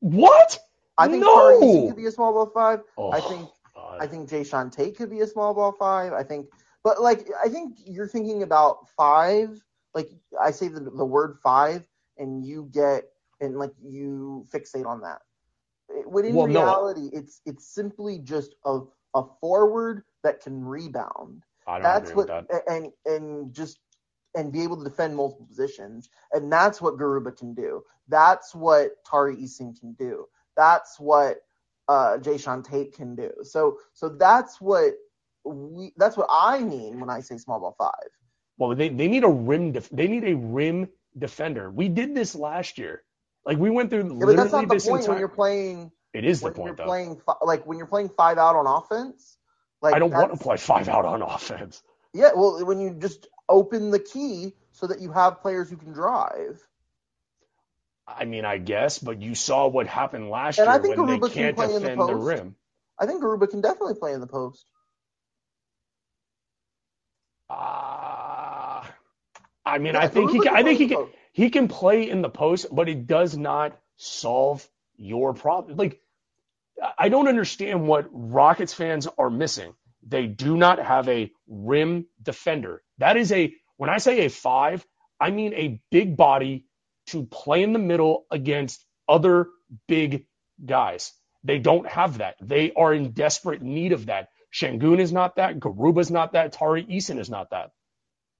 What? I think No! Tari Eason could be a small ball five. Oh, I think God. I think Jae'Sean Tate could be a small ball five. I think, but like I think you're thinking about five. Like I say the the word five, and you get and like you fixate on that. When in Well, no. reality, it's it's simply just a a forward that can rebound. I don't That's agree what with that. and and just and be able to defend multiple positions, and that's what Garuba can do. That's what Tari Eason can do. That's what uh, Jae'Sean Tate can do. So so that's what we that's what I mean when I say small ball five. Well, they, they need a rim. Def- they need a rim defender. We did this last year. Like we went through Yeah, literally but that's not the point entire. when you're playing it is the when you're though. playing fi- like when you're playing five out on offense. Like I don't want to play five out on offense. Yeah, well, when you just open the key so that you have players who can drive. I mean, I guess, but you saw what happened last And I year think when Aruba they can can't play in the defend the rim. I think Garuba can definitely play in the post. Uh, I mean, Yeah, I think he Garuba can, I think he can post. he can play in the post, but it does not solve your problem. Like I don't understand what Rockets fans are missing. They do not have a rim defender. That is a when I say a 5, I mean a big body to play in the middle against other big guys. They don't have that. They are in desperate need of that. Sengun is not that. Garuba's not that. Tari Eason is not that.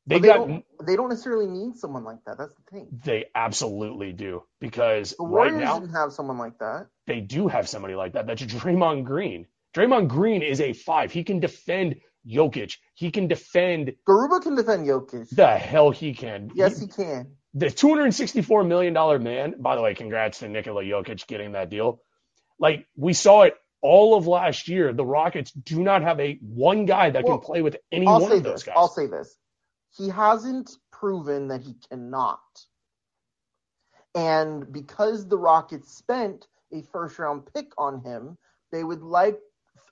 They they got don't, they don't necessarily need someone like that. That's the thing. they absolutely do because The right Warriors now didn't have someone like that. they do have somebody like that. That's Draymond Green. Draymond Green is a five. He can defend Jokic. He can defend Garuba can defend Jokic. the hell he can. yes, He- he can. The $264 million man, by the way, congrats to Nikola Jokic getting that deal. Like we saw it all of last year. The Rockets do not have a one guy that Well, can play with any I'll one say of those this. guys. I'll say this. He hasn't proven that he cannot. And because the Rockets spent a first round pick on him, they would like,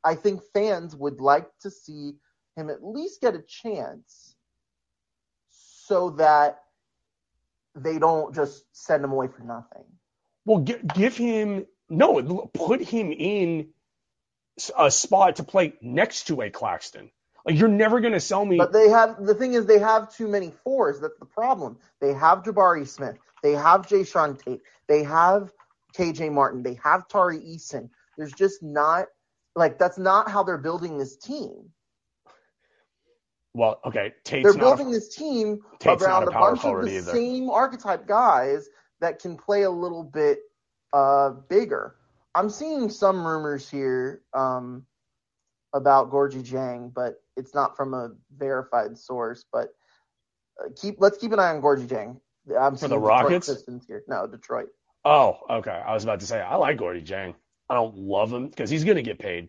I think fans would like to see him at least get a chance so that they don't just send him away for nothing. Well, gi- give him no, put him in a spot to play next to a Claxton. Like you're never going to sell me. But they have the thing is they have too many fours. That's the problem. They have Jabari Smith. They have Jae'Sean Tate. They have KJ Martin. They have Tari Eason. There's just not like that's not how they're building this team. Well, okay, Tate's They're building A, this team Tate's around a a bunch of the either. same archetype guys that can play a little bit uh, bigger. I'm seeing some rumors here um, about Gorgui Dieng, but it's not from a verified source. But uh, keep let's keep an eye on Gorgui Dieng. I'm For seeing the Detroit Rockets? Pistons here. No, Detroit. oh, okay. I was about to say I like Gordy Jang. I don't love him because he's going to get paid.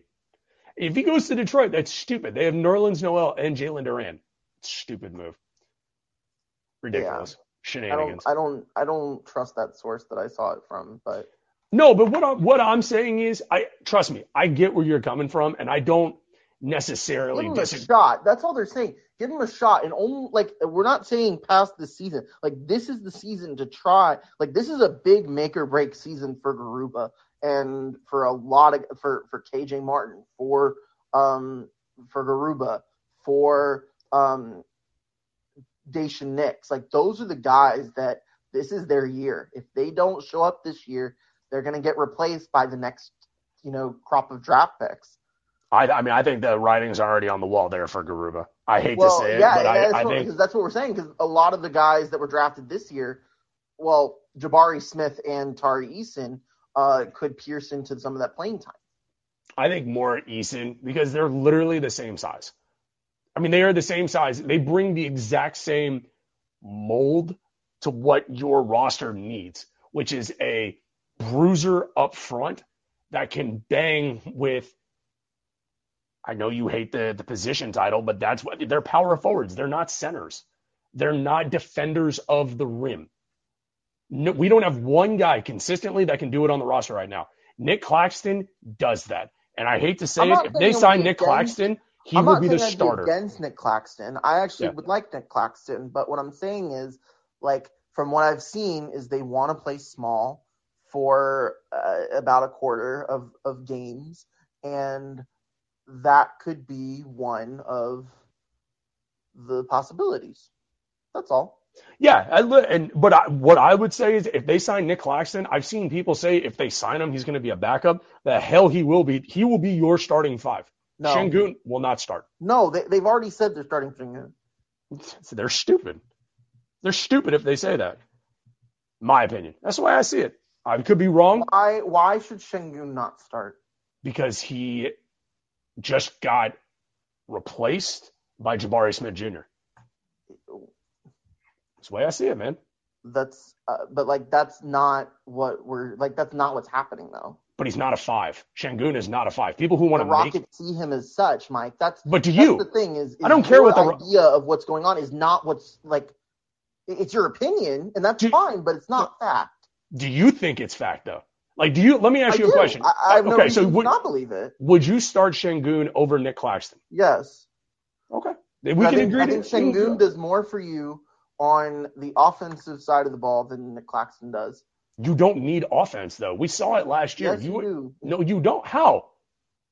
If he goes to Detroit, that's stupid. They have Nerlens Noel and Jalen Duren. Stupid move. Ridiculous. I don't. Shenanigans. I don't. I don't trust that source that I saw it from. But No, but what I'm, what I'm saying is, I trust me, I get where you're coming from, and I don't necessarily give him a shot. That's all they're saying. Give him a shot, and only like we're not saying past the season. Like this is the season to try. Like this is a big make or break season for Garuba and for a lot of for for KJ Martin for um for Garuba for um Daishen Nix. Like those are the guys that this is their year. If they don't show up this year, they're gonna get replaced by the next you know crop of draft picks. I, I mean, I think the writing's already on the wall there for Garuba. I hate well, to say it, yeah, but yeah, I, I what, think because that's what we're saying. Because a lot of the guys that were drafted this year, well, Jabari Smith and Tari Eason uh, could pierce into some of that playing time. I think more Eason because they're literally the same size. I mean, they are the same size. They bring the exact same mold to what your roster needs, which is a bruiser up front that can bang with. I know you hate the, the position title, but that's what they're power forwards. They're not centers. They're not defenders of the rim. No, we don't have one guy consistently that can do it on the roster right now. Nick Claxton does that. And I hate to say it, if they sign Nick against- Claxton, he I'm will not be the starter. against Nick Claxton. I actually Yeah. would like Nick Claxton, but what I'm saying is, like, from what I've seen, is they want to play small for uh, about a quarter of, of games, and that could be one of the possibilities. That's all. Yeah, I, li- and but I, what I would say is if they sign Nick Claxton, I've seen people say if they sign him, he's going to be a backup. The hell he will be. He will be your starting five. No, Sengun will not start. no, they, they've already said they're starting Sengun. (laughs) They're stupid. They're stupid if they say that. My opinion. That's the way I see it. I could be wrong Why? Why should Sengun not start? because he just got replaced by Jabari Smith Jr. That's the way I see it, man. That's, uh, but like that's not what we're like. That's not what's happening though. But he's not a five. Sengun is not a five. People who want the to Rockets make. see him as such, Mike. That's But do that's you? the thing is, is I don't care what the idea of what's going on is not what's like. It's your opinion, and that's Do- fine, but it's not fact. Do you think it's fact though? Like, do you? Let me ask I you a question. I, I no okay, so would, not believe it. would you start Sengun over Nick Claxton? Yes, Okay, we I can think, agree. I think Sengun does more for you on the offensive side of the ball than Nick Claxton does. You don't need offense though. We saw it last year. Yes, you, do. no, you don't. How?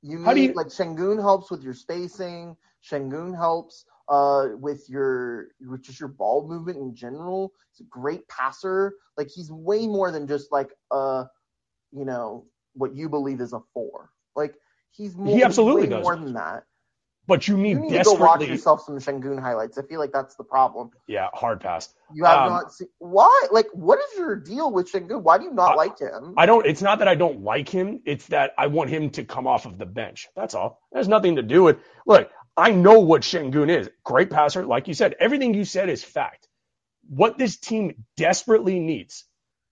You need How do you- like Sengun helps with your spacing. Sengun helps uh with your with just your ball movement in general. He's a great passer. Like he's way more than just like uh you know what you believe is a four. Like he's more He absolutely does. more than that. But you need You need to go watch desperately. yourself some Sengun highlights. I feel like that's the problem. Yeah, hard pass. You have Um, not seen why? Like, what is your deal with Sengun? Why do you not I- like him? I don't. It's not that I don't like him. It's that I want him to come off of the bench. That's all. It has nothing to do with. Look, I know what Shengun is. Great passer, like you said. Everything you said is fact. What this team desperately needs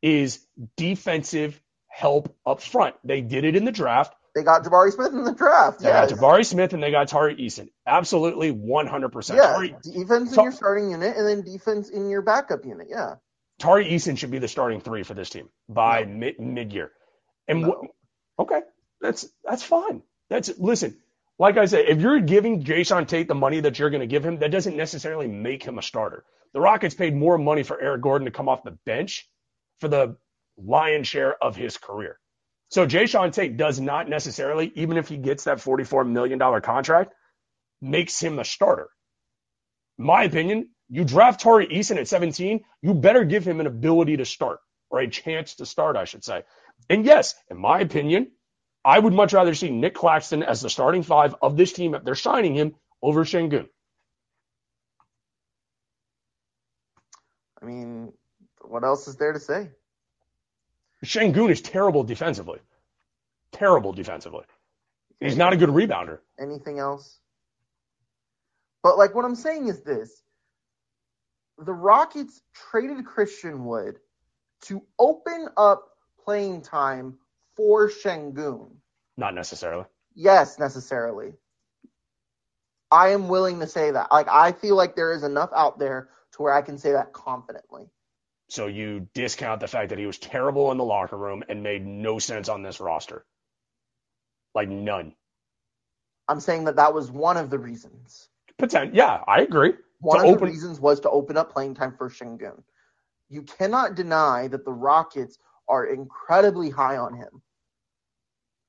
is defensive help up front. They did it in the draft. They got Jabari Smith in the draft. They Yes. got Jabari Smith and they got Tari Eason. Absolutely, one hundred percent. Yeah, Tari, defense in your starting unit and then defense in your backup unit. Yeah. Tari Eason should be the starting three for this team by No. mid mid year. And No. wh- okay, that's that's fine. That's listen. Like I said, if you're giving Jae'Sean Tate the money that you're going to give him, that doesn't necessarily make him a starter. The Rockets paid more money for Eric Gordon to come off the bench for the lion's share of his career. So Jae'Sean Tate does not necessarily, even if he gets that $44 million contract, makes him a starter. My opinion, you draft Tari Eason at 17, you better give him an ability to start, or a chance to start, I should say. And yes, in my opinion, I would much rather see Nick Claxton as the starting five of this team if they're signing him over Sengun. I mean, what else is there to say? Sengun is terrible defensively. Terrible defensively. He's not a good rebounder. Anything else? But like what I'm saying is this. The Rockets traded Christian Wood to open up playing time for Sengun. Not necessarily. Yes, necessarily. I am willing to say that. Like I feel like there is enough out there to where I can say that confidently. So you discount the fact that he was terrible in the locker room and made no sense on this roster. Like none. I'm saying that that was one of the reasons. Potent. Yeah, I agree. One To of open- the reasons was to open up playing time for Sengun. You cannot deny that the Rockets are incredibly high on him.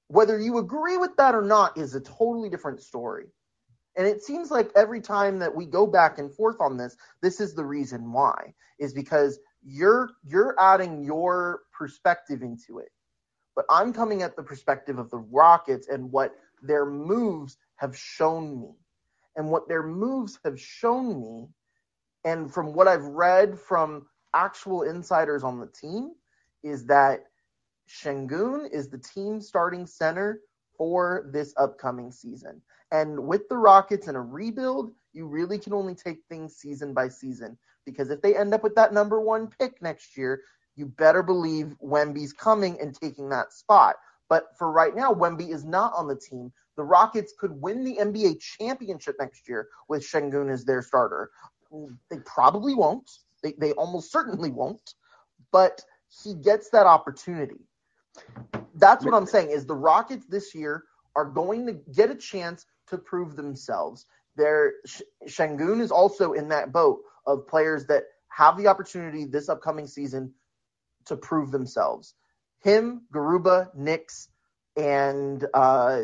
Whether you agree with that or not is a totally different story. And it seems like every time that we go back and forth on this, this is the reason why. Is because you're you're adding your perspective into it. But I'm coming at the perspective of the Rockets and what their moves have shown me. And what their moves have shown me, and from what I've read from actual insiders on the team, is that Sengun is the team starting center for this upcoming season. And with the Rockets in a rebuild, you really can only take things season by season. Because if they end up with that number one pick next year, you better believe Wemby's coming and taking that spot. But for right now, Wemby is not on the team. The Rockets could win the NBA championship next year with Sengun as their starter. They probably won't. They, they almost certainly won't. But he gets that opportunity. that's what I'm saying is the Rockets this year are going to get a chance to prove themselves. Their Sengun is also in that boat of players that have the opportunity this upcoming season to prove themselves. Him, Garuba, Nix, and uh,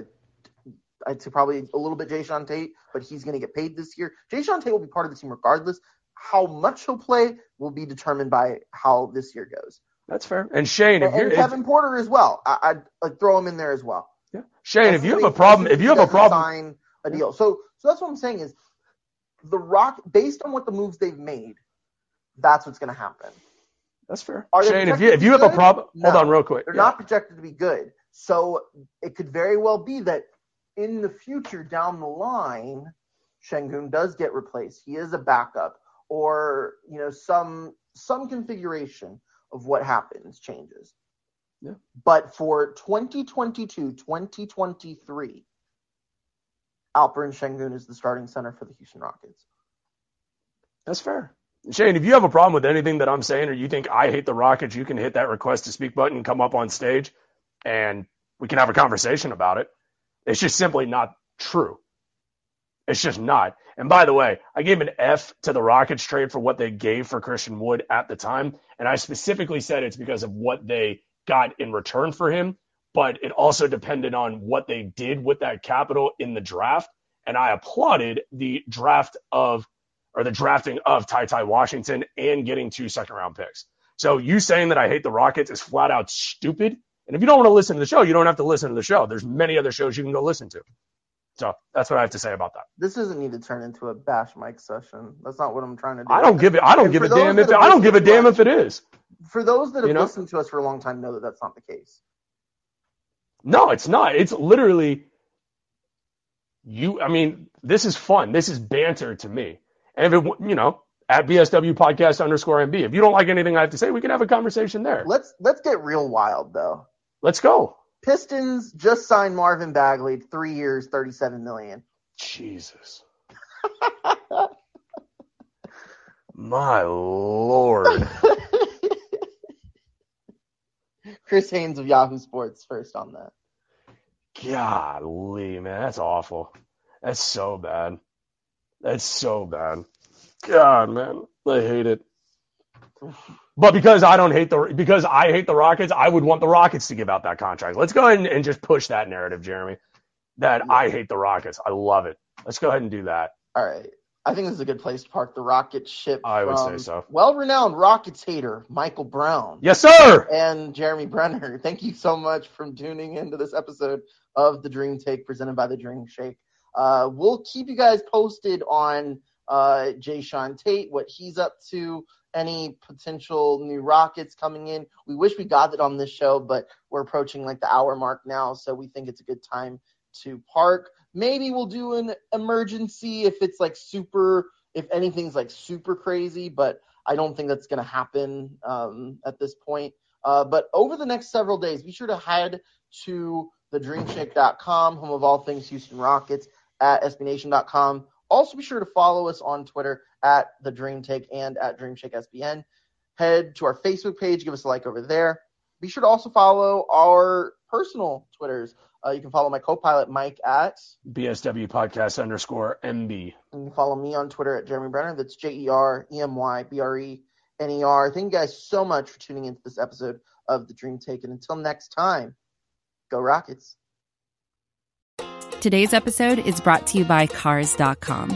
I'd say probably a little bit Jae'Sean Tate, but he's going to get paid this year. Jae'Sean Tate will be part of the team regardless. How much he'll play will be determined by how this year goes. That's fair. And Shane, and, and Kevin Porter as well. I, would I'd throw him in there as well. Yeah, Shane, if you have a problem, if you have a problem, sign a deal. So, so that's what I'm saying is the Rock, based on what the moves they've made, that's what's going to happen. That's fair. Are Shane, if you if you have good? a problem, no, hold on real quick. They're yeah. not projected to be good. So it could very well be that in the future down the line, Sengun does get replaced. He is a backup, or you know some some configuration of what happens changes. Yeah. But for 2022, 2023, Alperen Sengun is the starting center for the Houston Rockets. That's fair. Shane, if you have a problem with anything that I'm saying or you think I hate the Rockets, you can hit that request to speak button, come up on stage, and we can have a conversation about it. It's just simply not true. It's just not. And by the way, I gave an F to the Rockets trade for what they gave for Christian Wood at the time. And I specifically said it's because of what they got in return for him. But it also depended on what they did with that capital in the draft. And I applauded the draft of, or the drafting of Ty Ty Washington and getting two second round picks. So you saying that I hate the Rockets is flat out stupid. And if you don't want to listen to the show, you don't have to listen to the show. There's many other shows you can go listen to. So that's what I have to say about that. This doesn't need to turn into a bash Mike session. That's not what I'm trying to do. I don't give it. I don't give a damn if I don't give a damn if it is. For those that have you know? listened to us for a long time, know that that's not the case. No, it's not. It's literally you. I mean, this is fun. This is banter to me. And if it, you know, at BSW podcast underscore MB, if you don't like anything I have to say, we can have a conversation there. Let's let's get real wild though. Let's go. Pistons just signed Marvin Bagley, three years, thirty-seven million. Jesus. (laughs) My lord. (laughs) (laughs) Chris Haynes of Yahoo Sports first on that. Golly, man, that's awful. That's so bad. That's so bad. God, man, I hate it. But because I don't hate the because I hate the Rockets, I would want the Rockets to give out that contract. Let's go ahead and, and just push that narrative, Jeremy. That. I hate the Rockets. I love it. Let's go ahead and do that. All right. I think this is a good place to park the rocket ship. I would say so. Well-renowned Rockets hater Michael Brown. Yes, sir. And Jeremy Brener. (laughs) Thank you so much for tuning into this episode of the Dream Take presented by the Dream Shake. Uh, we'll keep you guys posted on uh, Jae'Sean Tate, what he's up to, any potential new rockets coming in. We wish we got it on this show, but we're approaching like the hour mark now, so we think it's a good time to park. Maybe we'll do an emergency if it's like super, if anything's like super crazy, but I don't think that's going to happen um, at this point. Uh, but over the next several days, be sure to head to thedreamshake.com, home of all things Houston Rockets, at sbnation.com also, be sure to follow us on Twitter at the Dream and at DreamShakeSBN. Head to our Facebook page, give us a like over there. Be sure to also follow our personal Twitters. Uh, you can follow my co-pilot Mike at BSW Podcast underscore MB. And you can follow me on Twitter at Jeremy Brener. That's J E R E M Y B R E N E R. Thank you guys so much for tuning into this episode of the Dream Take. And until next time, go Rockets. Today's episode is brought to you by Cars.com.